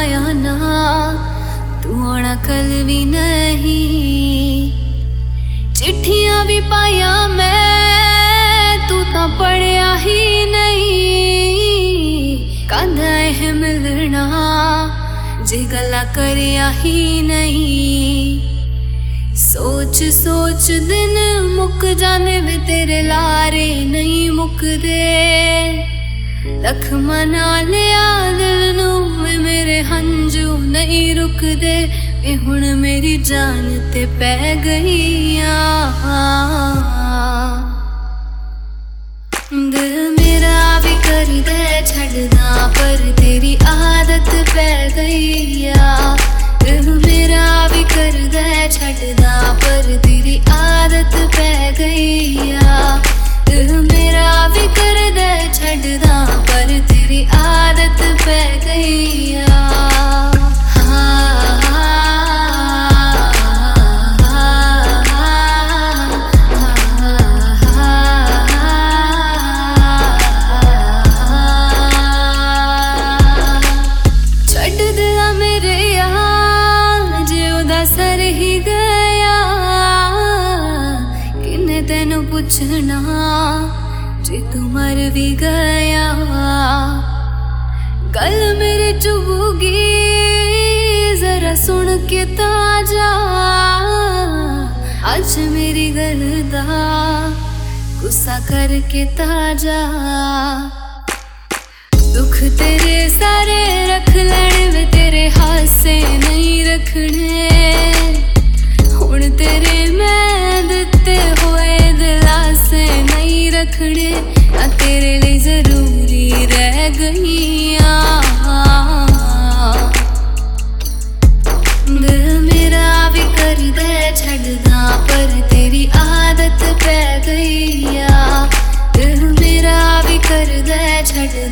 ਆਇਆ ਨਾ, ਤੂੰ ਆਣਾ ਕਲ ਵੀ ਨਹੀਂ। ਚਿੱਠੀਆਂ ਵੀ ਪਾਇਆ ਮੈਂ, ਤੂੰ ਤਾਂ ਪੜਿਆ ਹੀ ਨਹੀਂ। ਕਾਂਦਾ ਇਹ ਮਿਲਣਾ, ਜੇ ਗੱਲਾਂ ਕਰਿਆ ਹੀ ਨਹੀਂ। ਸੋਚ ਸੋਚ, ਦਿਨ ਮੁੱਕ ਜਾਂਦੇ ਵੇ ਤੇਰੇ ਲਾਰੇ ਨਹੀਂ ਮੁੱਕਦੇ। ਲੱਖ ਮਨਾ ਲਿਆ ਦਿਲ ਨੂੰ ਰੁਕਦੇ ਵੇ ਹੁਣ ਮੇਰੀ ਜਾਨ ਤੇ ਪੈ ਗਈਆਂ ਕਿੰਨੇ ਤੈਨੂੰ ਪੁੱਛਣਾ ਜੇ ਤੂੰ ਮਰ ਵੀ ਗਿਆ ਗੱਲ ਮੇਰੇ ਚੁਬੂਗੀ ਜ਼ਰਾ ਸੁਣ ਕੇ ਤਾਂ ਜਾ ਅੱਜ ਮੇਰੀ ਗੱਲ ਦਾ ਗੁੱਸਾ ਕਰਕੇ ਤਾਂ I connected